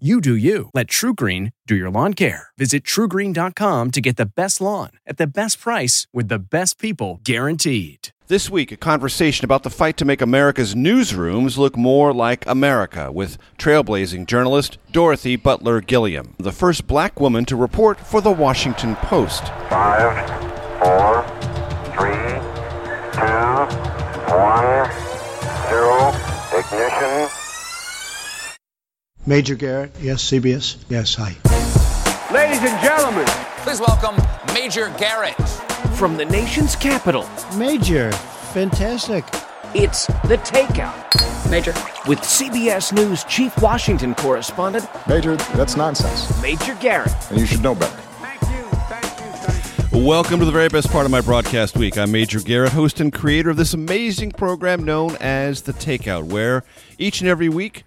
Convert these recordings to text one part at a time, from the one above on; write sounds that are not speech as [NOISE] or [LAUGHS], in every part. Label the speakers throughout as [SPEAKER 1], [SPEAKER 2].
[SPEAKER 1] You do you. Let TruGreen do your lawn care. Visit trugreen.com to get the best lawn at the best price with the best people guaranteed.
[SPEAKER 2] This week, a conversation about the fight to make America's newsrooms look more like America with trailblazing journalist Dorothy Butler Gilliam, the first black woman to report for the Washington Post.
[SPEAKER 3] Five, four, three, two, one, zero, ignition.
[SPEAKER 4] Major Garrett, yes, CBS, yes, hi.
[SPEAKER 5] Ladies and gentlemen,
[SPEAKER 6] Please welcome Major Garrett.
[SPEAKER 5] from the nation's capital,
[SPEAKER 4] Major, fantastic.
[SPEAKER 5] it's The Takeout.
[SPEAKER 6] Major.
[SPEAKER 5] With CBS News Chief Washington Correspondent,
[SPEAKER 7] Major, that's nonsense,
[SPEAKER 5] Major Garrett.
[SPEAKER 7] and you should know better. Thank you, thank you, thank you.
[SPEAKER 2] Welcome to the very best part of my broadcast week. I'm Major Garrett, host and creator of this amazing program known as The Takeout, where each and every week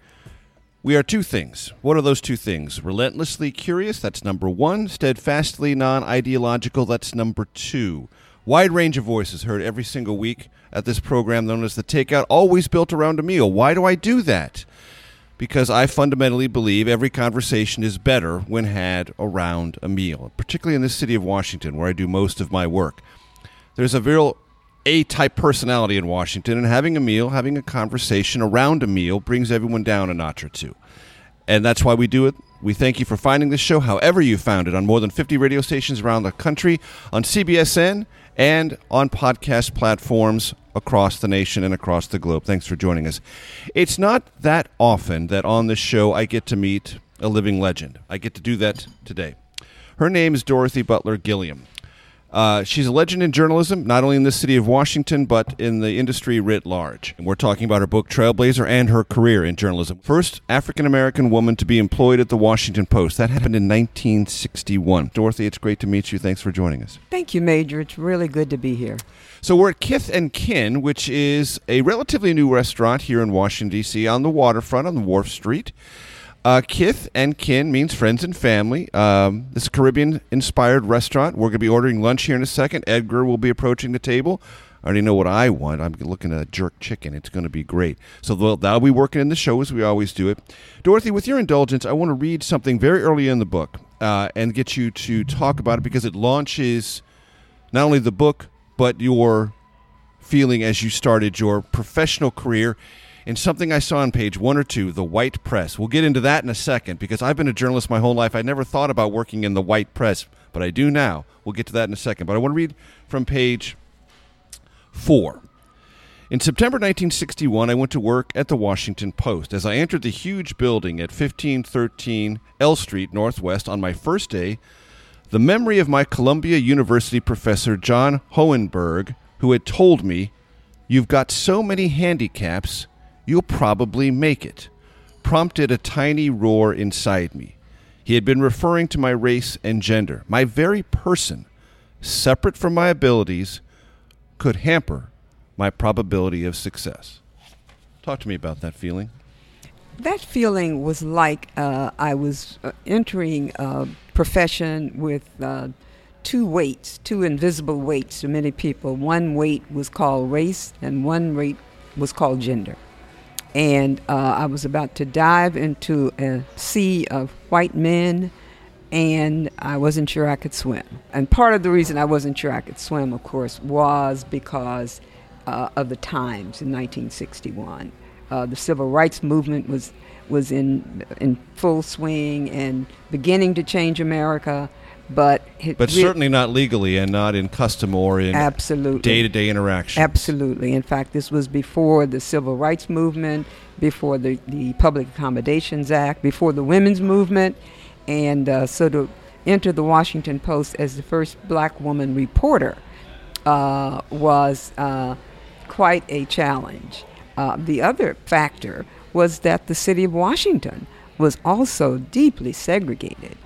[SPEAKER 2] we are two things. What are those two things? Relentlessly curious, that's number one. Steadfastly non ideological, that's number two. Wide range of voices heard every single week at this program known as The Takeout, always built around a meal. Why do I do that? because I fundamentally believe every conversation is better when had around a meal, particularly in this city of Washington where I do most of my work. There's a real A type personality in Washington, and having a meal, having a conversation around a meal brings everyone down a notch or two. And that's why we do it. We thank you for finding this show, however you found it, on more than 50 radio stations around the country, on CBSN, and on podcast platforms across the nation and across the globe. Thanks for joining us. It's not that often that on this show I get to meet a living legend. I get to do that today. Her name is Dorothy Butler Gilliam. Uh, she's a legend in journalism, not only in the city of Washington, but in the industry writ large. And we're talking about her book, Trailblazer, and her career in journalism. First African American woman to be employed at the Washington Post. That happened in 1961. Dorothy, it's great to meet you. Thanks for joining us.
[SPEAKER 8] Thank you, Major. It's really good to be here.
[SPEAKER 2] So we're at Kith and Kin, which is a relatively new restaurant here in Washington D.C. on the waterfront on the Wharf Street. Uh, Kith and Kin means friends and family. Um, this is a Caribbean-inspired restaurant. We're going to be ordering lunch here in a second. Edgar will be approaching the table. I already know what I want. I'm looking at a jerk chicken. It's going to be great. So that'll be working in the show as we always do it. Dorothy, with your indulgence, I want to read something very early in the book uh, and get you to talk about it because it launches not only the book but your feeling as you started your professional career in something I saw on page one or two, the white press. We'll get into that in a second because I've been a journalist my whole life. I never thought about working in the white press, but I do now. We'll get to that in a second. But I want to read from page four. In September 1961, I went to work at the Washington Post. As I entered the huge building at 1513 L Street Northwest on my first day, the memory of my Columbia University professor John Hohenberg, who had told me, You've got so many handicaps, you'll probably make it, prompted a tiny roar inside me. He had been referring to my race and gender. My very person, separate from my abilities, could hamper my probability of success. Talk to me about that feeling.
[SPEAKER 8] That feeling was like uh, I was uh, entering a profession with uh, two weights, two invisible weights to many people. One weight was called race, and one weight was called gender. And uh, I was about to dive into a sea of white men, and I wasn't sure I could swim. And part of the reason I wasn't sure I could swim, of course, was because uh, of the times in 1961. Uh, the civil rights movement was was in in full swing and beginning to change America, but
[SPEAKER 2] But
[SPEAKER 8] re-
[SPEAKER 2] certainly not legally and not in custom or in
[SPEAKER 8] absolutely
[SPEAKER 2] day to day interaction.
[SPEAKER 8] Absolutely. In fact, this was before the Civil Rights Movement, before the, the Public Accommodations Act, before the women's movement. And uh, so to enter the Washington Post as the first black woman reporter uh, was uh, quite a challenge. Uh, the other factor was that the city of Washington was also deeply segregated,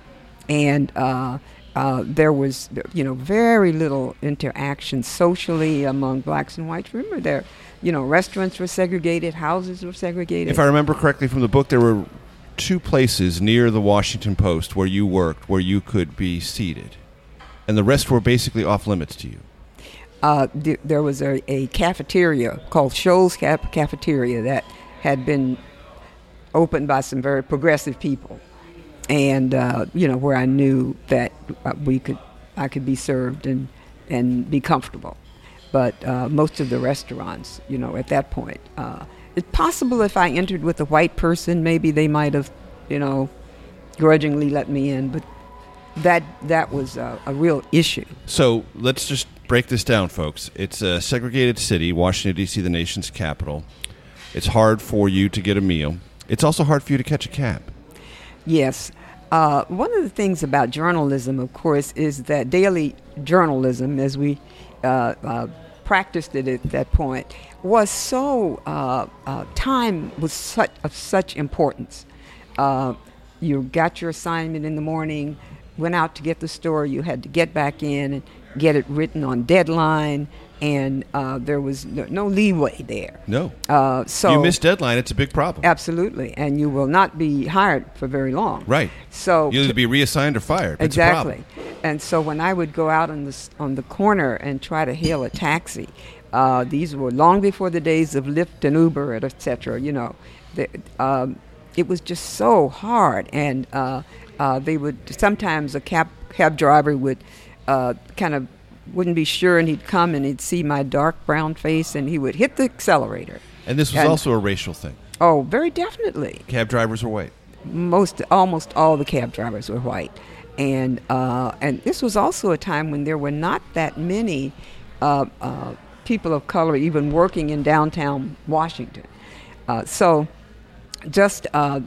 [SPEAKER 8] and uh, uh, there was, you know, very little interaction socially among blacks and whites. Remember, there, you know, restaurants were segregated, houses were segregated.
[SPEAKER 2] If I remember correctly from the book, there were two places near the Washington Post where you worked where you could be seated, and the rest were basically off limits to you.
[SPEAKER 8] uh, th- there was a, a cafeteria called Scholl's Cap- Cafeteria that had been opened by some very progressive people, and uh, you know where I knew that we could I could be served and and be comfortable. But uh, most of the restaurants, you know, at that point, uh, it's possible if I entered with a white person, maybe they might have, you know, grudgingly let me in. But that that was a, a real issue.
[SPEAKER 2] So let's just break this down, folks. It's a segregated city, Washington, D.C., the nation's capital. It's hard for you to get a meal. It's also hard for you to catch a cab.
[SPEAKER 8] Yes. Uh, one of the things about journalism, of course, is that daily journalism, as we uh, uh, practiced it at that point, was so, uh, uh, time was such, of such importance. Uh, you got your assignment in the morning, went out to get the story, you had to get back in and get it written on deadline, and uh, there was no, no leeway there.
[SPEAKER 2] No.
[SPEAKER 8] Uh, so
[SPEAKER 2] you miss deadline, it's a big problem.
[SPEAKER 8] Absolutely, and you will not be hired for very long.
[SPEAKER 2] Right.
[SPEAKER 8] So
[SPEAKER 2] You'll either be reassigned or fired.
[SPEAKER 8] Exactly, and so when I would go out on the on the corner and try to hail a taxi, uh, these were long before the days of Lyft and Uber, and et cetera. You know, the, um, it was just so hard, and uh, uh, they would sometimes a cab cab driver would uh, kind of wouldn't be sure, and he'd come and he'd see my dark brown face, and he would hit the accelerator.
[SPEAKER 2] And this was
[SPEAKER 8] And-
[SPEAKER 2] also a racial thing.
[SPEAKER 8] Oh, very definitely
[SPEAKER 2] Cab drivers were white.
[SPEAKER 8] most almost all the cab drivers were white, and uh, and this was also a time when there were not that many uh, uh, people of color even working in downtown Washington. Uh, so, just uh,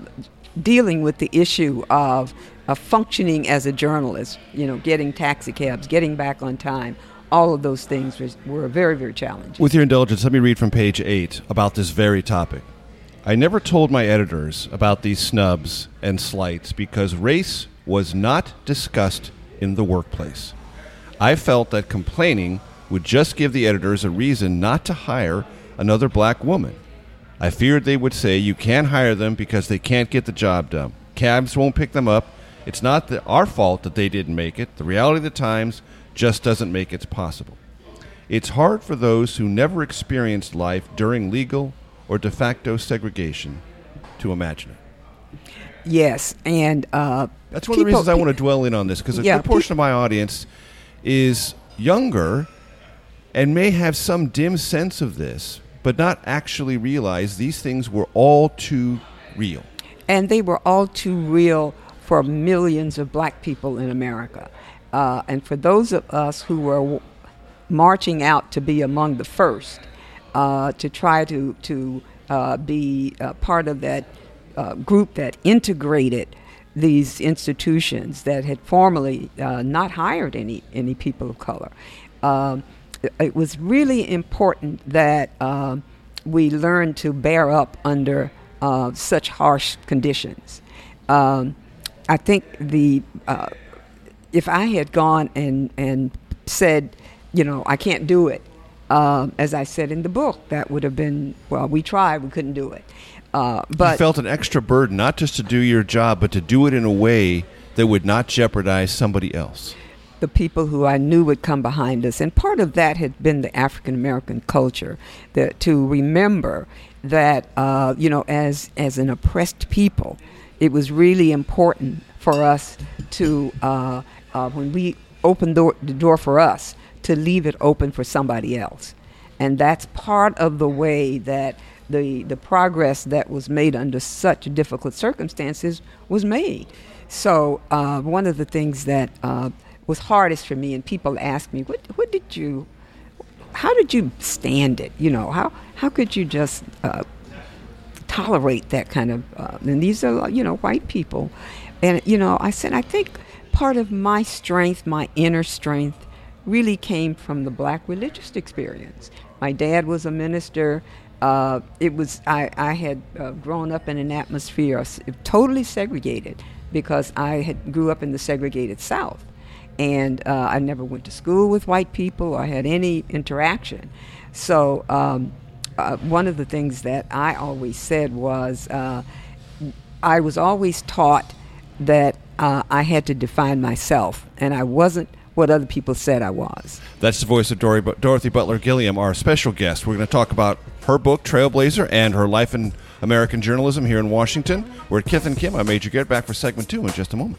[SPEAKER 8] dealing with the issue of, of functioning as a journalist, you know, getting taxicabs, getting back on time. All of those things was, were very, very challenging.
[SPEAKER 2] With your indulgence, let me read from page eight about this very topic. I never told my editors about these snubs and slights because race was not discussed in the workplace. I felt that complaining would just give the editors a reason not to hire another black woman. I feared they would say you can't hire them because they can't get the job done. Cabs won't pick them up. It's not the, our fault that they didn't make it. The reality of the times just doesn't make it possible. It's hard for those who never experienced life during legal or de facto segregation to imagine it.
[SPEAKER 8] Yes, and uh,
[SPEAKER 2] That's one of the reasons I want to dwell in on this because a
[SPEAKER 8] Yeah,
[SPEAKER 2] good portion of my audience is younger and may have some dim sense of this, but not actually realize these things were all too real.
[SPEAKER 8] and they were all too real for millions of black people in America. Uh, and for those of us who were w- marching out to be among the first, uh, to try to, to uh, be uh, part of that uh, group that integrated these institutions that had formerly uh, not hired any, any people of color. Um, it- was really important that we learn to bear up under such harsh conditions. Um, I think the uh, if I had gone and and said, you know, I can't do it, um, as I said in the book, that would have been well. We tried, we couldn't do it. Uh,
[SPEAKER 2] you felt an extra burden, not just to do your job, but to do it in a way that would not jeopardize somebody else.
[SPEAKER 8] the people who I knew would come behind us. And part of that had been the African American culture, that to remember that uh, you know, as as an oppressed people, it was really important for us to uh, uh, when we opened door, the door for us to leave it open for somebody else, and that's part of the way that. The, the progress that was made under such difficult circumstances was made. So uh, one of the things that uh, was hardest for me, and people ask me, "What what did you? How did you stand it? You know, how how could you just uh, tolerate that kind of?" Uh, and these are you know white people, and you know, I said I think part of my strength, my inner strength, really came from the black religious experience. My dad was a minister. Uh, it was I, I had uh, grown up in an atmosphere totally segregated because I had grew up in the segregated South, and uh, I never went to school with white people or had any interaction. So um, uh, one of the things that I always said was uh, I was always taught that uh, I had to define myself, and I wasn't what other people said I was.
[SPEAKER 2] That's the voice of Dory, Dorothy Butler Gilliam, our special guest. We're going to talk about her book, Trailblazer, and her life in American journalism here in Washington. We're at Kith and Kin. I'm Major Garrett, back for segment two in just a moment.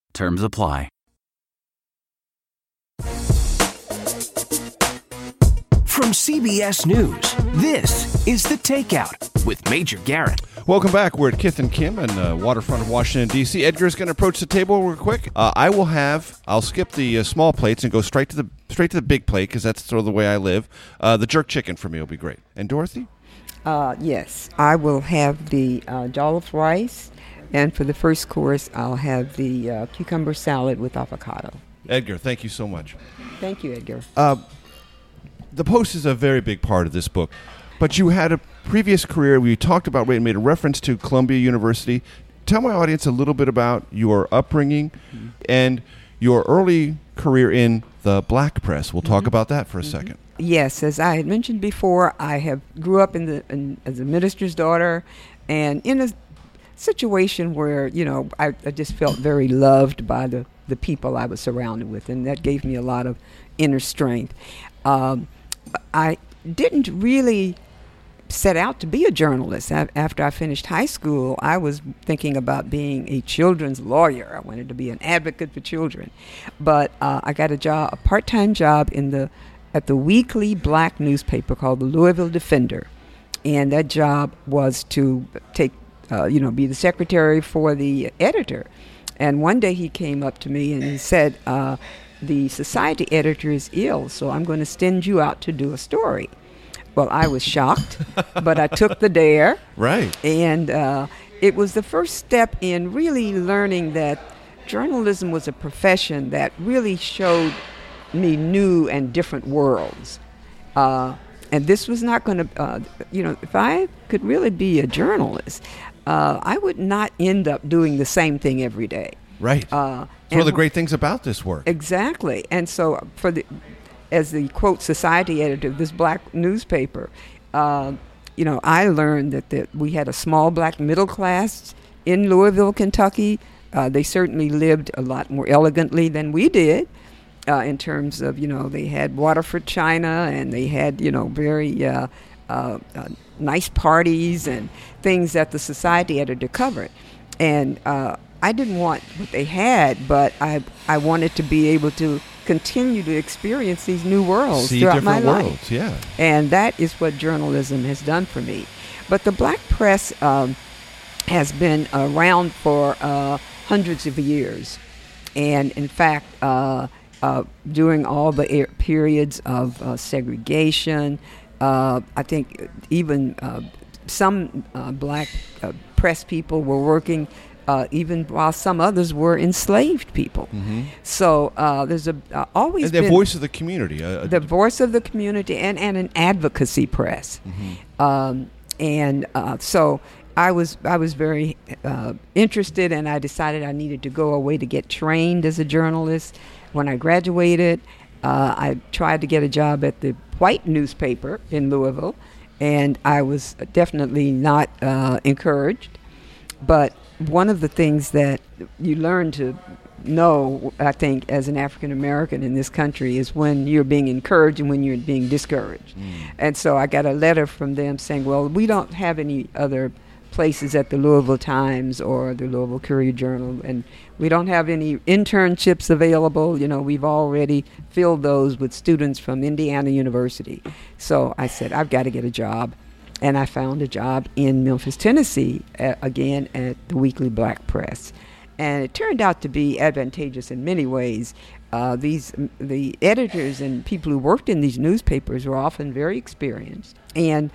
[SPEAKER 9] Terms apply.
[SPEAKER 5] From CBS News, this is The Takeout with Major Garrett.
[SPEAKER 2] Welcome back. We're at Kith and Kin in the waterfront of Washington, D.C. Edgar's going to approach the table real quick. Uh, I will have, I'll skip the uh, small plates and go straight to the straight to the big plate because that's sort of the way I live. Uh, the jerk chicken for me will be great. And Dorothy?
[SPEAKER 8] Uh, yes, I will have the uh, jollof rice, and for the first course, I'll have the uh, cucumber salad with avocado.
[SPEAKER 2] Edgar, thank you so much.
[SPEAKER 8] Thank you, Edgar.
[SPEAKER 2] Uh, the post is a very big part of this book. But you had a previous career where you talked about, and made a reference to Columbia University. Tell my audience a little bit about your upbringing mm-hmm. and your early career in the black press. We'll talk mm-hmm. about that for a mm-hmm. second.
[SPEAKER 8] Yes, as I had mentioned before, I have grew up in the in, as a minister's daughter, and in a situation where you know I, I just felt very loved by the the people I was surrounded with, and that gave me a lot of inner strength. Um, I didn't really set out to be a journalist. A- After I finished high school, I was thinking about being a children's lawyer. I wanted to be an advocate for children, but uh, I got a job, a part-time job in the at the weekly black newspaper called the Louisville Defender, and that job was to take, uh, you know, be the secretary for the editor. And one day he came up to me and he said, uh, "The society editor is ill, so I'm going to send you out to do a story." Well, I was shocked, [LAUGHS] but I took the dare.
[SPEAKER 2] Right.
[SPEAKER 8] And uh, it was the first step in really learning that journalism was a profession that really showed me new and different worlds. Uh, and this was not going to, uh, you know, if I could really be a journalist, uh, I would not end up doing the same thing every day.
[SPEAKER 2] Right.
[SPEAKER 8] Uh,
[SPEAKER 2] It's one of the great things about this work.
[SPEAKER 8] Exactly. And so, for the as the quote society editor of this black newspaper, uh, you know, I learned that, that we had a small black middle class in Louisville, Kentucky. Uh, they certainly lived a lot more elegantly than we did. Uh, in terms of, you know, they had Waterford China and they had, you know, very uh, uh, uh, nice parties and things that the society editor covered. And uh, I didn't want what they had, but I I wanted to be able to continue to experience these new worlds
[SPEAKER 2] See
[SPEAKER 8] throughout my
[SPEAKER 2] different
[SPEAKER 8] life.
[SPEAKER 2] worlds, yeah.
[SPEAKER 8] And that is what journalism has done for me. But the black press um, has been around for uh, hundreds of years. And in fact, uh, uh, during all the er- periods of uh, segregation, uh, I think even uh, some uh, black uh, press people were working. Uh, even while some others were enslaved people, so uh, there's a uh, always
[SPEAKER 2] And the voice of the community. Uh,
[SPEAKER 8] the voice of the community and, and an advocacy press. Um, and uh, so I was I was very uh, interested, and I decided I needed to go away to get trained as a journalist. When I graduated, uh, I tried to get a job at the white newspaper in Louisville, and I was definitely not uh, encouraged. But one of the things that you learn to know, I think, as an African American in this country is when you're being encouraged and when you're being discouraged. And so I got a letter from them saying, well, we don't have any other places at the Louisville Times or the Louisville Courier Journal, and we don't have any internships available. You know, we've already filled those with students from Indiana University. So I said, I've got to get a job. And I found a job in Memphis, Tennessee, again at the Weekly Black Press. And it turned out to be advantageous in many ways. Uh, these the editors and people who worked in these newspapers were often very experienced, and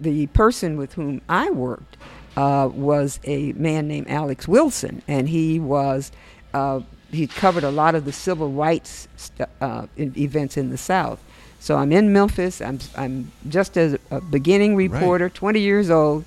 [SPEAKER 8] the person with whom I worked uh, was a man named Alex Wilson, and he was uh, he covered a lot of the civil rights st- uh, events in the South. So I'm in Memphis. I'm I'm just as a beginning reporter, right. 20 years old,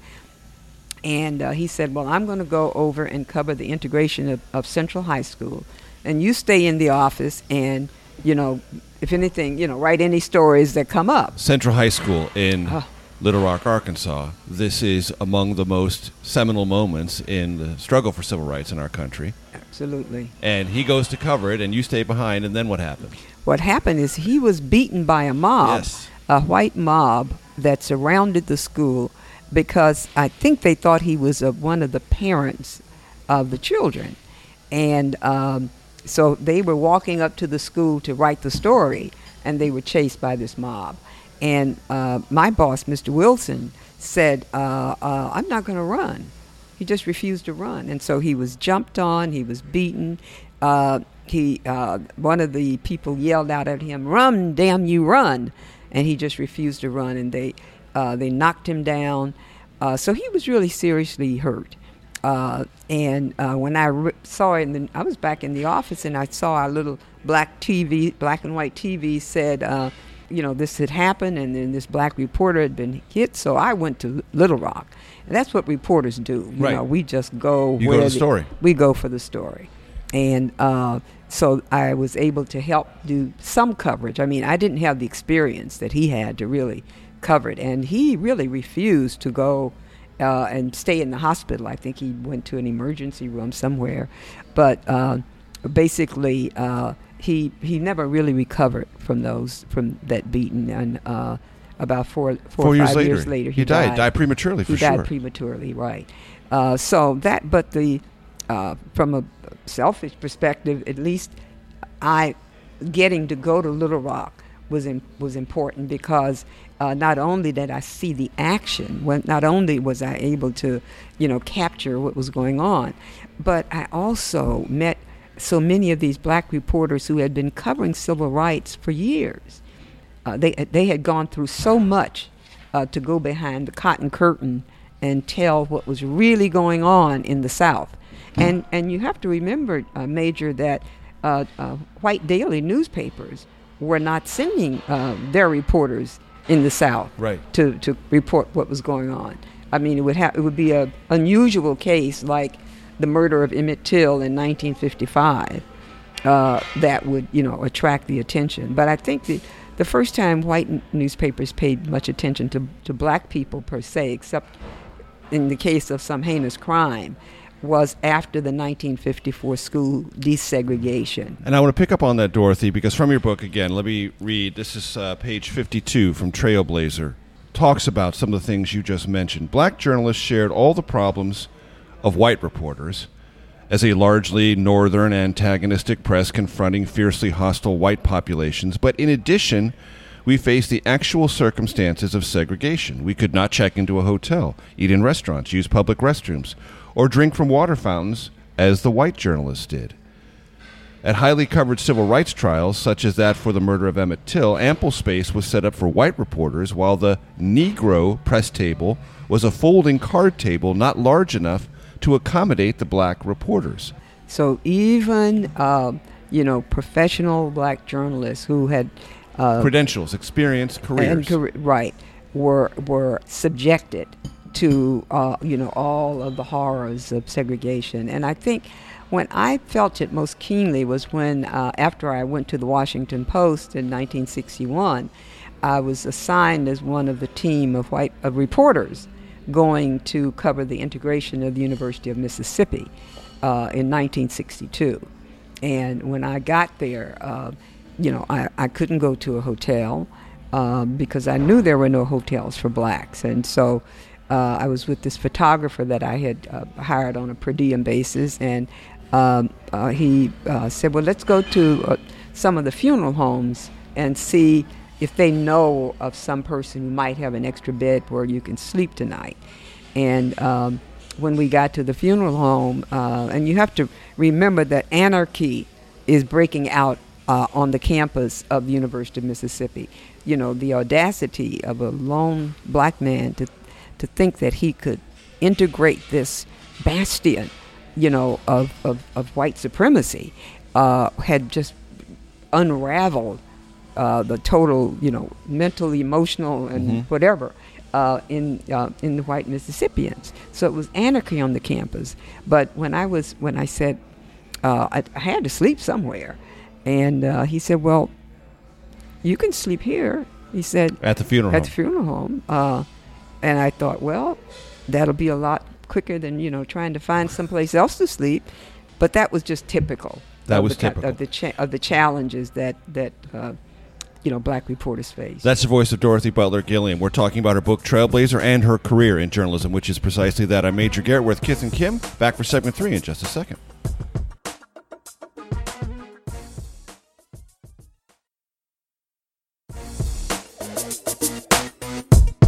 [SPEAKER 8] and uh, he said, "Well, I'm going to go over and cover the integration of, of Central High School." and you stay in the office and you know if anything you know write any stories that come up
[SPEAKER 2] central high school in uh, little rock arkansas. This is among the most seminal moments in the struggle for civil rights in our country.
[SPEAKER 8] Absolutely.
[SPEAKER 2] And he goes to cover it and you stay behind and then what happened
[SPEAKER 8] what happened is he was beaten by a mob
[SPEAKER 2] yes.
[SPEAKER 8] a white mob that surrounded the school because i think they thought he was a, one of the parents of the children. And um, so they were walking up to the school to write the story, and they were chased by this mob. And uh, my boss, Mr. Wilson, said, uh, uh, I'm not going to run. He just refused to run. And so he was jumped on, he was beaten. Uh, he, uh, one of the people yelled out at him, Run, damn you, run. And he just refused to run, and they, uh, they knocked him down. so he was really seriously hurt. And when I re- saw it, in the, I was back in the office and I saw a little black TV, black and white TV said, you know, this had happened and then this black reporter had been hit. So I went to Little Rock. And that's what reporters do. You
[SPEAKER 2] right.
[SPEAKER 8] know, we just go
[SPEAKER 2] you
[SPEAKER 8] where
[SPEAKER 2] go the story.
[SPEAKER 8] we go for the story. And uh, so I was able to help do some coverage. I mean, I didn't have the experience that he had to really cover it. And he really refused to go uh, and stay in the hospital. I think he went to an emergency room somewhere, but uh, basically uh, he he never really recovered from those from that beating and. Uh, about four, four,
[SPEAKER 2] four
[SPEAKER 8] years,
[SPEAKER 2] five later,
[SPEAKER 8] years later,
[SPEAKER 2] he, he died. died. Died prematurely, for
[SPEAKER 8] he
[SPEAKER 2] sure.
[SPEAKER 8] Died prematurely, right? Uh, so that, but the uh, from a selfish perspective, at least I getting to go to Little Rock was in, was important because uh, not only did I see the action, not only was I able to, you know, capture what was going on, but I also met so many of these black reporters who had been covering civil rights for years. Uh, they they had gone through so much uh, to go behind the cotton curtain and tell what was really going on in the South. And and you have to remember, uh, Major, that uh, uh, white daily newspapers were not sending uh, their reporters in the South
[SPEAKER 2] right.
[SPEAKER 8] to, to report what was going on. I mean, it would have it would be an unusual case like the murder of Emmett Till in 1955 uh, that would you know attract the attention. But I think the the first time white n- newspapers paid much attention to to black people per se, except in the case of some heinous crime, was after the 1954 school desegregation.
[SPEAKER 2] And I want to pick up on that, Dorothy, because from your book, again, let me read. This is uh, page 52 from Trailblazer. Talks about some of the things you just mentioned. Black journalists shared all the problems of white reporters as a largely northern antagonistic press confronting fiercely hostile white populations. But in addition, we faced the actual circumstances of segregation. We could not check into a hotel, eat in restaurants, use public restrooms, or drink from water fountains as the white journalists did. At highly covered civil rights trials, such as that for the murder of Emmett Till, ample space was set up for white reporters, while the Negro press table was a folding card table not large enough to accommodate the black reporters.
[SPEAKER 8] So even, uh, you know, professional black journalists who had uh,
[SPEAKER 2] credentials, experience, careers,
[SPEAKER 8] and, right, were were subjected to uh, you know all of the horrors of segregation. And I think when I felt it most keenly was when uh, after I went to the Washington Post in 1961, I was assigned as one of the team of white of reporters going to cover the integration of the University of Mississippi uh, in 1962. And when I got there, uh, you know, I, I couldn't go to a hotel. Uh, because I knew there were no hotels for blacks, and so uh, I was with this photographer that I had uh, hired on a per diem basis, and um, he said, "Well, let's go to some of the funeral homes and see if they know of some person who might have an extra bed where you can sleep tonight." And um, when we got to the funeral home, uh, and you have to remember that anarchy is breaking out uh, on the campus of the University of Mississippi. You know, the audacity of a lone black man to to think that he could integrate this bastion, you know, of, of, of white supremacy uh, had just unraveled uh, the total, you know, mental, emotional, and
[SPEAKER 2] Mm-hmm.
[SPEAKER 8] whatever uh, in uh, in the white Mississippians. So it was anarchy on the campus. But when I was when I said uh, I, I had to sleep somewhere, and uh, he said, "Well, you can sleep here." He said
[SPEAKER 2] At the funeral
[SPEAKER 8] at
[SPEAKER 2] home.
[SPEAKER 8] the funeral home. Uh, and I thought, well, that'll be a lot quicker than you know trying to find someplace else to sleep. But that was just typical.
[SPEAKER 2] That was
[SPEAKER 8] the
[SPEAKER 2] typical.
[SPEAKER 8] of the cha- of the challenges that that uh, you know black reporters face.
[SPEAKER 2] That's the voice of Dorothy Butler Gilliam. We're talking about her book Trailblazer and her career in journalism, which is precisely that. I'm Major Garrett with Kith and Kin. Back for segment three in just a second.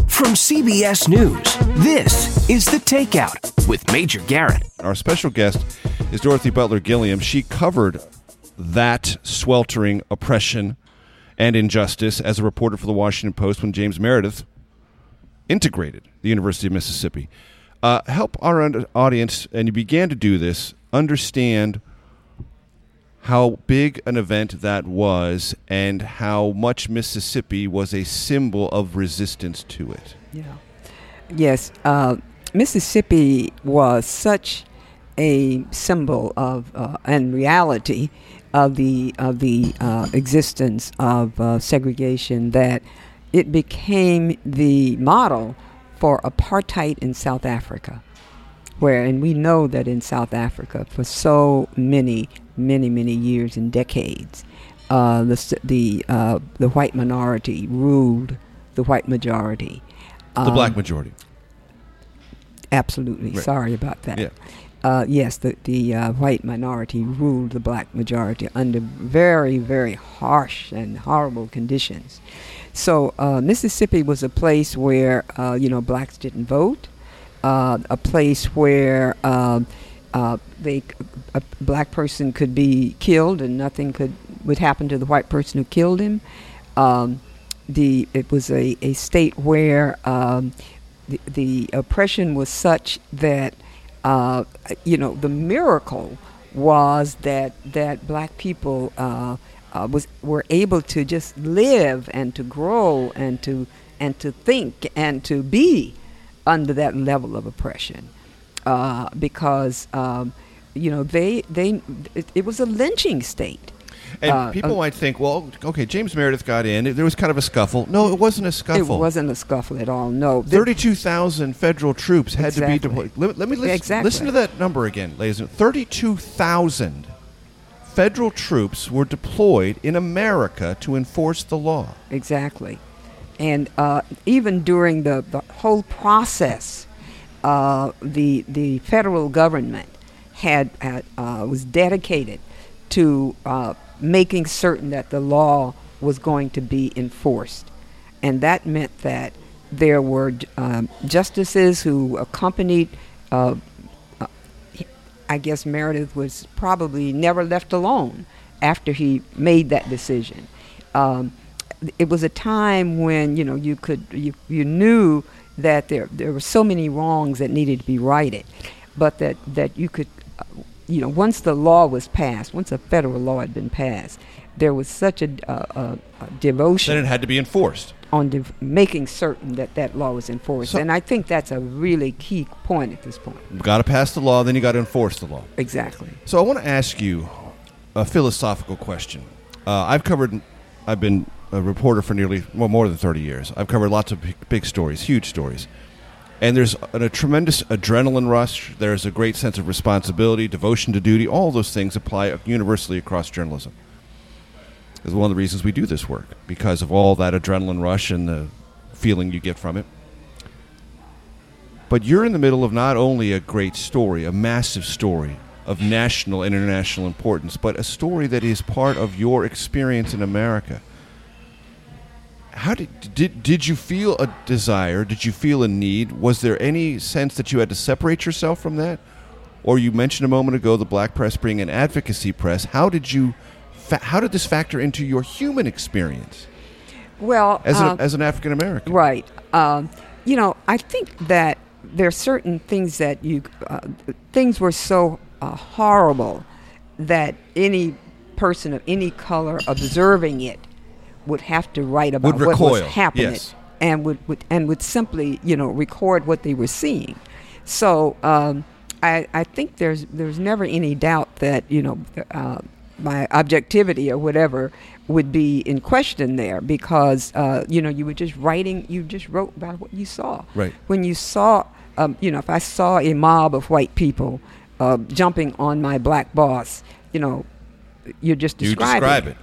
[SPEAKER 5] From CBS News, this is The Takeout with Major Garrett.
[SPEAKER 2] Our special guest is Dorothy Butler Gilliam. She covered that sweltering oppression and injustice as a reporter for the Washington Post when James Meredith integrated the University of Mississippi. Uh, help our audience, and you began to do this, understand how big an event that was and how much Mississippi was a symbol of resistance to it.
[SPEAKER 8] Yeah. Yes, uh, Mississippi was such a symbol of uh, and reality of the of the uh, existence of uh, segregation that it became the model for apartheid in South Africa, where and we know that in South Africa for so many many many years and decades, uh, the the uh, the white minority ruled the white majority.
[SPEAKER 2] The
[SPEAKER 8] Um,
[SPEAKER 2] black majority.
[SPEAKER 8] Absolutely.
[SPEAKER 2] Right.
[SPEAKER 8] Sorry about that.
[SPEAKER 2] Yeah.
[SPEAKER 8] Uh, yes, the, the uh, white minority ruled the black majority under very, very harsh and horrible conditions. So uh, Mississippi was a place where, uh, you know, blacks didn't vote, uh, a place where um, uh, they, a black person could be killed and nothing could would happen to the white person who killed him. Um, the it was a, a state where um, the, the oppression was such that uh, you know the miracle was that that black people uh, uh, was were able to just live and to grow and to and to think and to be under that level of oppression uh, because um, you know they they it, it was a lynching state.
[SPEAKER 2] And
[SPEAKER 8] Uh,
[SPEAKER 2] people
[SPEAKER 8] uh,
[SPEAKER 2] might think, well, okay, James Meredith got in. There was kind of a scuffle. No, it wasn't a scuffle.
[SPEAKER 8] It wasn't a scuffle at all. No,
[SPEAKER 2] 32,000 federal troops had to be deployed. Let, let me listen,
[SPEAKER 8] Exactly.
[SPEAKER 2] listen to that number again, ladies and 32,000 federal troops were deployed in America to enforce the law.
[SPEAKER 8] Exactly. And uh, even during the, the whole process, uh, the, the federal government had, had uh, was dedicated to uh, making certain that the law was going to be enforced. And that meant that there were um, justices who accompanied uh, I guess Meredith was probably never left alone after he made that decision. Um, it was a time when you know you could you, you knew that there there were so many wrongs that needed to be righted, but that that you could uh, you know once the law was passed, once a federal law had been passed, there was such a, uh, a, a devotion
[SPEAKER 2] Then it had to be enforced.
[SPEAKER 8] on de- making certain that that law was enforced,
[SPEAKER 2] So-
[SPEAKER 8] and I think that's a really key point at this point.
[SPEAKER 2] You've got to pass the law, then you got to enforce the law.
[SPEAKER 8] Exactly.
[SPEAKER 2] So I want to ask you a philosophical question. Uh, I've covered, I've been a reporter for nearly well more than thirty years. I've covered lots of big, big stories, huge stories, and there's a, a tremendous adrenaline rush. There's a great sense of responsibility, devotion to duty. All those things apply universally across journalism. Is one of the reasons we do this work because of all that adrenaline rush and the feeling you get from it. But you're in the middle of not only a great story, a massive story of national and international importance, but a story that is part of your experience in America. How did did did you feel a desire? Did you feel a need? Was there any sense that you had to separate yourself from that? Or you mentioned a moment ago the black press being an advocacy press. How did you fa- how did this factor into your human experience
[SPEAKER 8] Well,
[SPEAKER 2] as,
[SPEAKER 8] uh,
[SPEAKER 2] a, as an African American?
[SPEAKER 8] Right. Um, you know, I think that there are certain things that you, uh, things were so uh, horrible that any person of any color observing it would have to write about what was happening
[SPEAKER 2] yes.
[SPEAKER 8] and would, would and would simply you know record what they were seeing. So um, I, I think there's there's never any doubt that you know uh, my objectivity or whatever would be in question there because uh, you know you were just writing you just wrote about what you saw
[SPEAKER 2] Right.
[SPEAKER 8] when you saw um, you know if I saw a mob of white people uh, jumping on my black boss you know you're just describing You
[SPEAKER 2] describe it.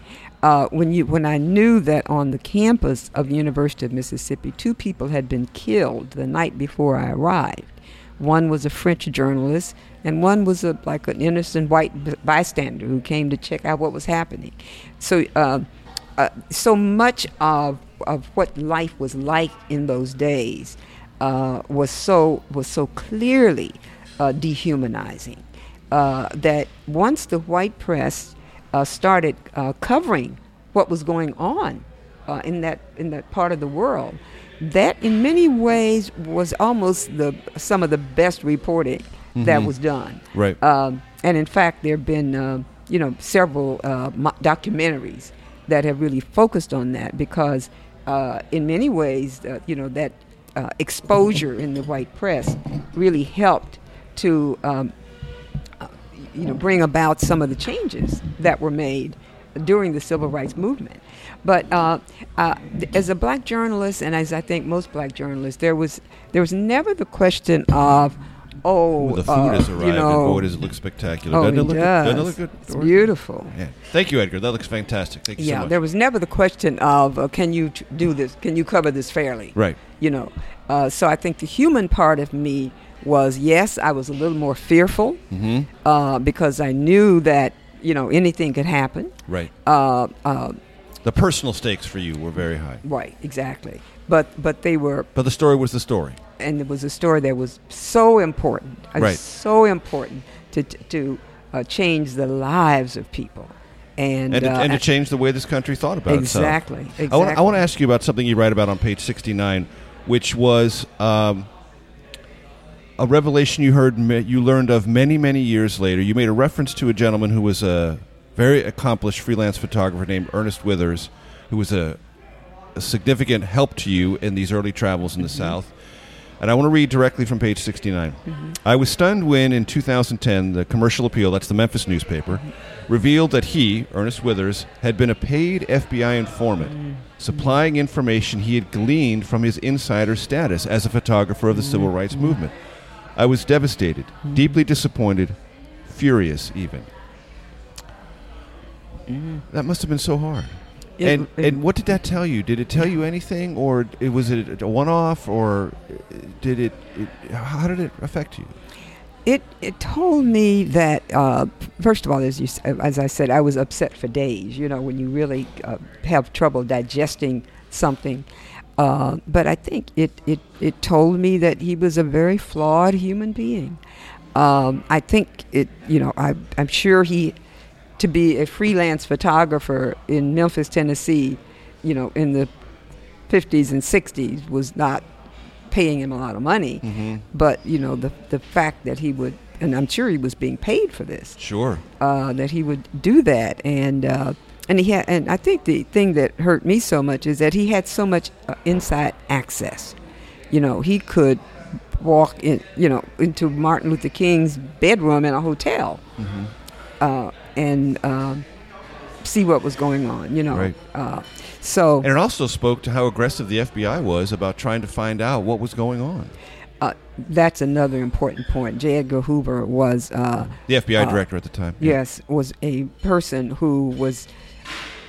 [SPEAKER 8] Uh, when you when I knew that on the campus of University of Mississippi, two people had been killed the night before I arrived. One was a French journalist, and one was a like an innocent white bystander who came to check out what was happening. So, uh, uh, so much of of what life was like in those days uh, was so was so clearly uh, dehumanizing uh, that once the white press uh, started uh, covering what was going on uh, in that in that part of the world, that in many ways was almost the some of the best reporting that
[SPEAKER 2] Mhm.
[SPEAKER 8] was done.
[SPEAKER 2] Right.
[SPEAKER 8] Um, and in fact, there have been uh, you know several uh, mo- documentaries that have really focused on that because uh, in many ways, uh, you know that uh, exposure in the white press really helped to um, you know, bring about some of the changes that were made during the civil rights movement. But uh, uh, as a black journalist, and as I think most black journalists, there was there was never the question of, oh,
[SPEAKER 2] Ooh, the food
[SPEAKER 8] uh,
[SPEAKER 2] has arrived.
[SPEAKER 8] you know,
[SPEAKER 2] and does it look spectacular.
[SPEAKER 8] Oh,
[SPEAKER 2] doesn't
[SPEAKER 8] it
[SPEAKER 2] look,
[SPEAKER 8] does.
[SPEAKER 2] Doesn't it look good?
[SPEAKER 8] It's
[SPEAKER 2] Doris?
[SPEAKER 8] beautiful.
[SPEAKER 2] Yeah. Thank you, Edgar. That looks fantastic. Thank you
[SPEAKER 8] yeah,
[SPEAKER 2] so much.
[SPEAKER 8] there was never the question of, uh, can you t- do this? Can you cover this fairly?
[SPEAKER 2] Right.
[SPEAKER 8] You know, uh, so I think the human part of me was yes, I was a little more fearful
[SPEAKER 2] Mhm.
[SPEAKER 8] uh, because I knew that you know anything could happen.
[SPEAKER 2] Right.
[SPEAKER 8] Uh, uh,
[SPEAKER 2] The personal stakes for you were very high.
[SPEAKER 8] right. Exactly. But but they were,
[SPEAKER 2] But the story was the story.
[SPEAKER 8] and it was a story that was so important. uh,
[SPEAKER 2] Right.
[SPEAKER 8] So important to to, to uh, change the lives of people. And
[SPEAKER 2] And, to,
[SPEAKER 8] uh,
[SPEAKER 2] and to change the way this country thought about
[SPEAKER 8] Exactly,
[SPEAKER 2] itself. I want, I want to ask you about something you write about on page 69, which was um, a revelation you heard you learned of many, many years later. You made a reference to a gentleman who was a very accomplished freelance photographer named Ernest Withers, who was a, a significant help to you in these early travels in the mm-hmm. South. And I want to read directly from page 69. Mm-hmm. I was stunned when, in 2010, the Commercial Appeal, that's the Memphis newspaper, revealed that he, Ernest Withers, had been a paid FBI informant, mm-hmm. supplying information he had gleaned from his insider status as a photographer of the civil rights movement. I was devastated, deeply disappointed, furious even. That must have been so hard.
[SPEAKER 8] It-
[SPEAKER 2] and
[SPEAKER 8] it-
[SPEAKER 2] and what did that tell you? Did it tell you anything, or it, was it a one-off, or did it, it? How did it affect you?
[SPEAKER 8] It it told me that uh, first of all, as you as I said, I was upset for days. You know, when you really uh, have trouble digesting something. Uh, but I think it, it it told me that he was a very flawed human being. Um, I think it. You know, I I'm sure he to be a freelance photographer in Memphis, Tennessee. You know, in the 50s and 60s was not paying him a lot of money.
[SPEAKER 2] Mm-hmm.
[SPEAKER 8] But you know the the fact that he would, and I'm sure he was being paid for this.
[SPEAKER 2] Sure.
[SPEAKER 8] Uh, that he would do that, and uh, and he had, and I think the thing that hurt me so much is that he had so much uh, inside access. You know, he could walk in, you know, into Martin Luther King's bedroom in a hotel,
[SPEAKER 2] Mm-hmm.
[SPEAKER 8] uh, and um, see what was going on. You know,
[SPEAKER 2] Right.
[SPEAKER 8] uh, so
[SPEAKER 2] And it also spoke to how aggressive the FBI was about trying to find out what was going on.
[SPEAKER 8] uh, that's another important point. J. Edgar Hoover was. Uh,
[SPEAKER 2] The FBI
[SPEAKER 8] uh,
[SPEAKER 2] director at the time. yeah.
[SPEAKER 8] Yes, was a person who was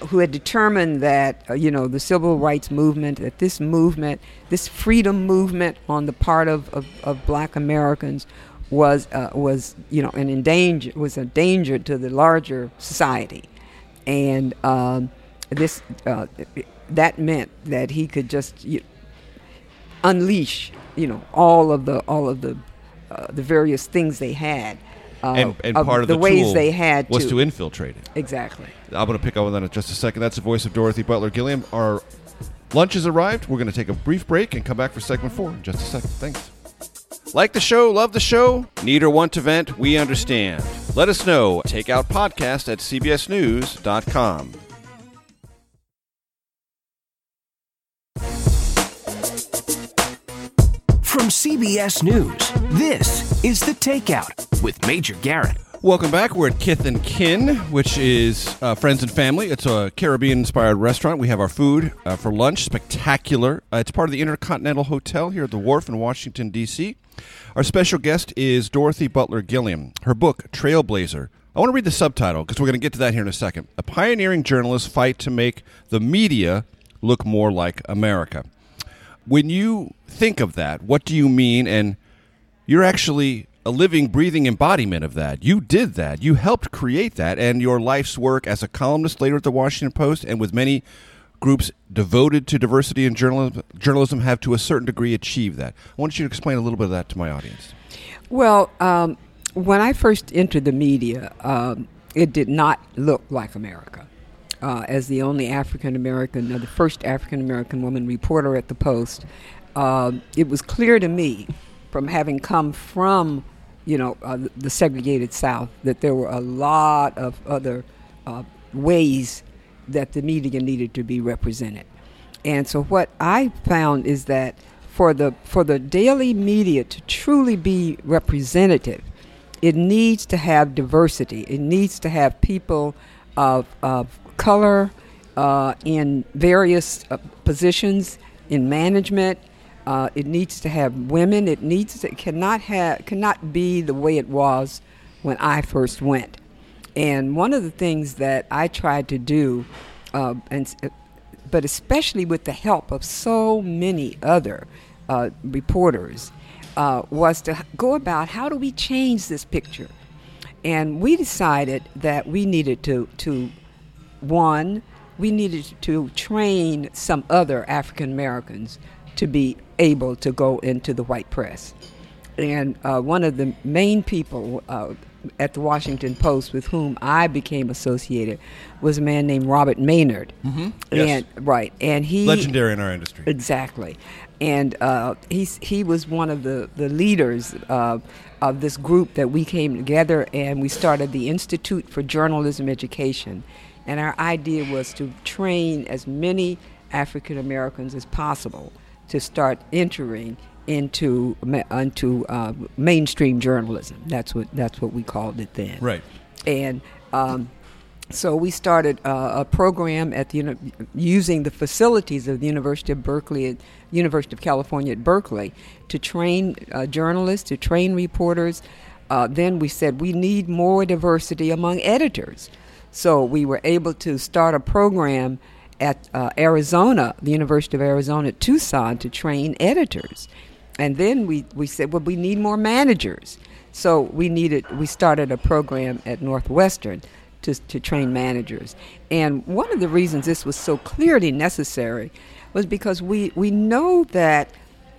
[SPEAKER 8] who had determined that uh, you know the civil rights movement, that this movement, this freedom movement on the part of, of, of Black Americans was uh, was you know an endanger was a danger to the larger society, and um, this uh, that meant that he could just you, unleash you know all of the all of the uh, the various things they had. Uh,
[SPEAKER 2] and, and part of
[SPEAKER 8] the,
[SPEAKER 2] the,
[SPEAKER 8] ways
[SPEAKER 2] tool
[SPEAKER 8] they had
[SPEAKER 2] was
[SPEAKER 8] to,
[SPEAKER 2] to infiltrate it.
[SPEAKER 8] exactly.
[SPEAKER 2] I'm going to pick up on that in just a second. That's the voice of Dorothy Butler Gilliam. Our lunch has arrived. We're going to take a brief break and come back for segment four in just a second. Thanks. Like the show, love the show, need or want to vent, we understand. Let us know. Takeout podcast at cbsnews.com.
[SPEAKER 5] From CBS News, this is The Takeout with Major Garrett.
[SPEAKER 2] Welcome back. We're at Kith and Kin, which is uh, friends and family. It's a Caribbean-inspired restaurant. We have our food uh, for lunch. Spectacular. Uh, it's part of the Intercontinental Hotel here at the Wharf in Washington D.C. Our special guest is Dorothy Butler Gilliam. Her book, Trailblazer. I want to read the subtitle because we're going to get to that here in a second. A pioneering journalist fight to make the media look more like America. When you think of that, what do you mean? And you're actually a living, breathing embodiment of that. You did that. You helped create that. And your life's work as a columnist later at the Washington Post and with many groups devoted to diversity in journalism, journalism have to a certain degree achieved that. I want you to explain a little bit of that to my audience.
[SPEAKER 8] Well, um, when I first entered the media, um, it did not look like America. Uh, as the only African American, uh, the first African American woman reporter at the Post, uh, it was clear to me, from having come from, you know, uh, the- segregated South, that there were a lot of other uh, ways that the media needed to be represented. And so what I found is that for the for the daily media to truly be representative, it needs to have diversity. It needs to have people of of color uh, in various uh, positions in management. Uh, it needs to have women. It needs to, it cannot have cannot be the way it was when I first went. And one of the things that I tried to do, uh, and but especially with the help of so many other uh, reporters, uh, was to go about how do we change this picture. And we decided that we needed to to one, we needed to train some other African Americans to be able to go into the white press. And uh, one of the main people uh, at the Washington Post with whom I became associated was a man named Robert Maynard. Mm-hmm.
[SPEAKER 2] Yes.
[SPEAKER 8] And, right. And he
[SPEAKER 2] Legendary in our industry.
[SPEAKER 8] Exactly, and uh, he's he was one of the the leaders uh, of this group that we came together and we started the Institute for Journalism Education, and our idea was to train as many African Americans as possible to start entering into into uh, mainstream journalism. That's what that's what we called it then.
[SPEAKER 2] Right.
[SPEAKER 8] And um, so we started uh, a program at the uni- using the facilities of the University of Berkeley, at University of California at Berkeley, to train uh, journalists, to train reporters. Uh, then we said we need more diversity among editors. So we were able to start a program at uh, Arizona, the University of Arizona at Tucson, to train editors. And then we, we said, well, we need more managers. So we needed, we started a program at Northwestern to, to train managers. And one of the reasons this was so clearly necessary was because we, we know that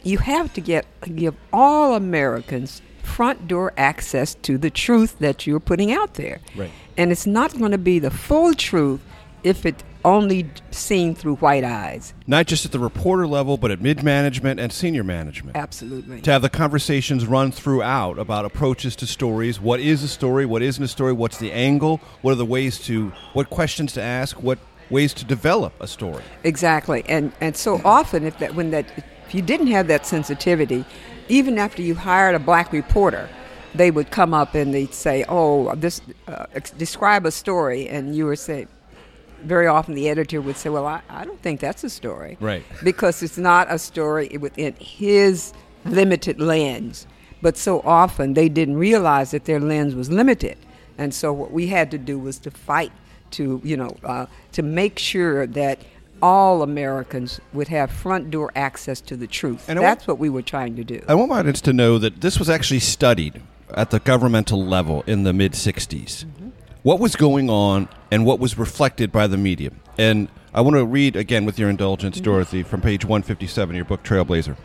[SPEAKER 8] you have to get give all Americans front door access to the truth that you're putting out there.
[SPEAKER 2] Right.
[SPEAKER 8] And it's not going to be the full truth if it only seen through white eyes.
[SPEAKER 2] Not just at the reporter level, but at mid management and senior management.
[SPEAKER 8] Absolutely.
[SPEAKER 2] to have the conversations run throughout about approaches to stories. What is a story? What isn't a story? What's the angle? What are the ways to, what questions to ask? What ways to develop a story?
[SPEAKER 8] Exactly, and and so often if that when that if you didn't have that sensitivity, even after you hired a black reporter, they would come up and they'd say, "Oh, this uh, describe a story," and you would say. Very often, the editor would say, "Well, I, I don't think that's a story,
[SPEAKER 2] Right.
[SPEAKER 8] Because it's not a story within his limited lens." But so often, they didn't realize that their lens was limited, And so what we had to do was to fight to, you know, uh, to make sure that all Americans would have front door access to the truth.
[SPEAKER 2] And I
[SPEAKER 8] That's what we were trying to do.
[SPEAKER 2] I want my audience to know that this was actually studied at the governmental level in the mid 60s. What was going on and what was reflected by the media. And I want to read again, with your indulgence, mm-hmm. Dorothy, from page 157 of your book, Trailblazer.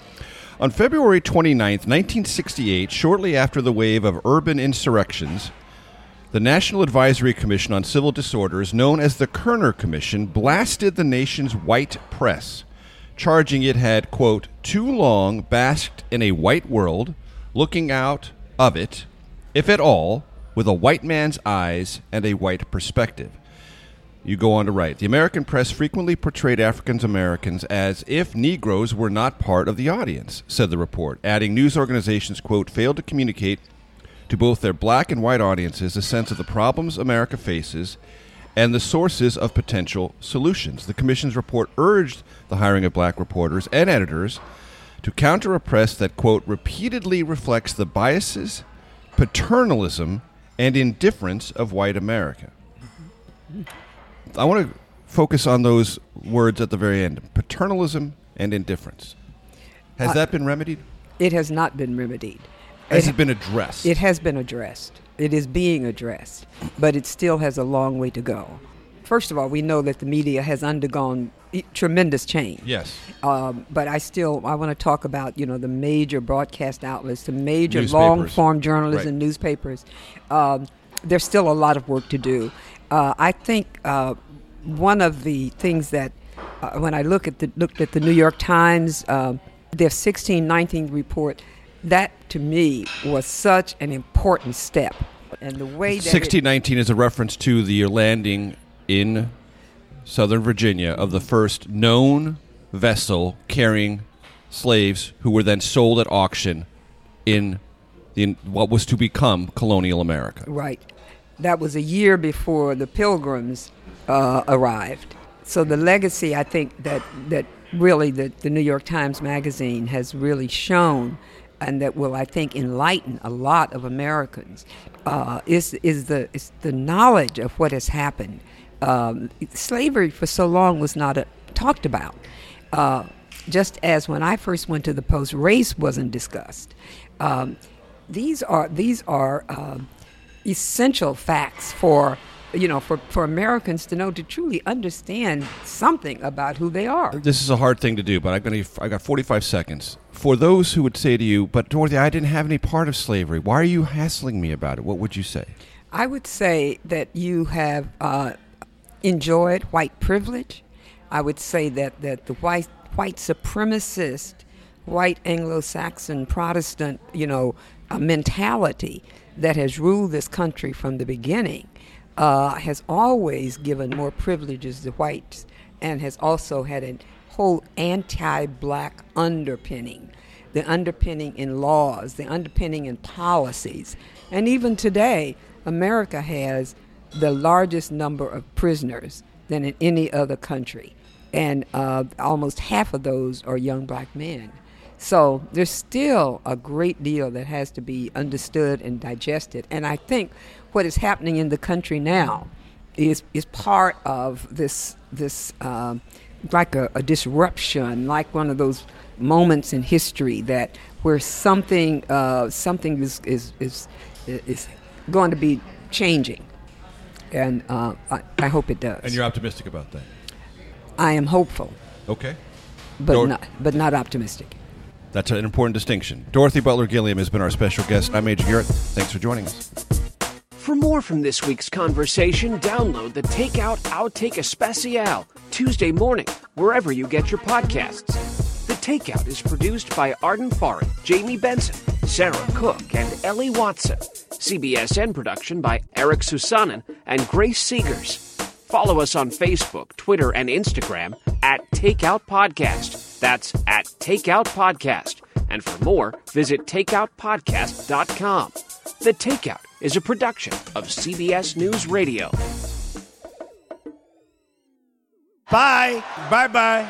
[SPEAKER 2] On February 29th, 1968, shortly after the wave of urban insurrections, the National Advisory Commission on Civil Disorders, known as the Kerner Commission, blasted the nation's white press, charging it had, quote, too long basked in a white world, looking out of it, if at all, with a white man's eyes and a white perspective. You go on to write The American press frequently portrayed African Americans as if Negroes were not part of the audience, said the report, adding news organizations, quote, failed to communicate to both their black and white audiences a sense of the problems America faces and the sources of potential solutions. The Commission's report urged the hiring of black reporters and editors to counter a press that, quote, repeatedly reflects the biases, paternalism, and indifference of white America. I want to focus on those words at the very end paternalism and indifference. Has
[SPEAKER 8] Uh,
[SPEAKER 2] that been remedied?
[SPEAKER 8] It has not been remedied.
[SPEAKER 2] Has it been addressed?
[SPEAKER 8] It has been addressed. It is being addressed, but it still has a long way to go. First of all, we know that the media has undergone tremendous change.
[SPEAKER 2] Yes.
[SPEAKER 8] Um, but I still I want to talk about you know the major broadcast outlets, the major long form journalism
[SPEAKER 2] Right.
[SPEAKER 8] newspapers. Um, there's still a lot of work to do. Uh, I think uh, one of the things that uh, when I look at the looked at the New York Times, uh, their 1619 report, that to me was such an important step. And the way that
[SPEAKER 2] 1619 is a reference to the landing in Southern Virginia of the first known vessel carrying slaves who were then sold at auction in, in what was to become colonial America.
[SPEAKER 8] Right. That was a year before the Pilgrims uh, arrived. So the legacy, I think that that really the, the New York Times Magazine has really shown, and that will I think enlighten a lot of Americans, uh, is is the is the knowledge of what has happened. Um, slavery for so long was not a, talked about. Uh, just as when I first went to the Post, race wasn't discussed. Um, these are these are um, essential facts for you know for, for Americans to know to truly understand something about who they are.
[SPEAKER 2] This is a hard thing to do, but I'm going to. I got 45 seconds for those who would say to you, "But Dorothy, I didn't have any part of slavery. Why are you hassling me about it?" What would you say?
[SPEAKER 8] I would say that you have uh, enjoyed white privilege. I would say that, that the white white supremacist, white Anglo-Saxon Protestant, you know, uh, mentality that has ruled this country from the beginning uh, has always given more privileges to whites and has also had a whole anti-black underpinning the underpinning in laws, the underpinning in policies. And even today, America has the largest number of prisoners than in any other country. And uh, almost half of those are young black men. So there's still a great deal that has to be understood and digested. And I think what is happening in the country now is, is part of this, this um, like a, a disruption, like one of those moments in history that where something uh, something is, is is is going to be changing, and uh, I, I hope it does.
[SPEAKER 2] And you're optimistic about that.
[SPEAKER 8] I am hopeful,
[SPEAKER 2] Okay.
[SPEAKER 8] but
[SPEAKER 2] Dor-
[SPEAKER 8] not but not optimistic.
[SPEAKER 2] That's an important distinction. Dorothy Butler Gilliam has been our special guest. I'm Major Garrett. Thanks for joining us.
[SPEAKER 5] For more from this week's conversation, download the Takeout Outtake Especial Tuesday morning, wherever you get your podcasts. The Takeout is produced by Arden Farren, Jamie Benson, Sarah Cook, and Ellie Watson. CBSN production by Eric Soussanin and Grace Seegers. Follow us on Facebook, Twitter, and Instagram at Takeout Podcast. That's at Takeout Podcast. And for more, visit takeoutpodcast.com. The Takeout is a production of CBS News Radio.
[SPEAKER 10] Bye. Bye bye.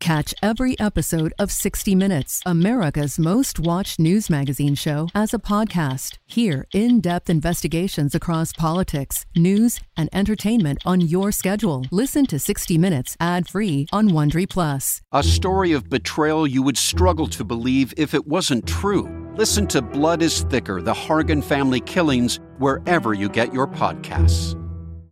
[SPEAKER 10] Catch every episode of 60 Minutes, America's most watched news magazine show, as a podcast. Hear in depth investigations across politics, news, and entertainment on your schedule. Listen to 60 Minutes ad free on Wondery Plus.
[SPEAKER 11] A story of betrayal you would struggle to believe if it wasn't true. Listen to Blood is Thicker The Hargan Family Killings wherever you get your podcasts.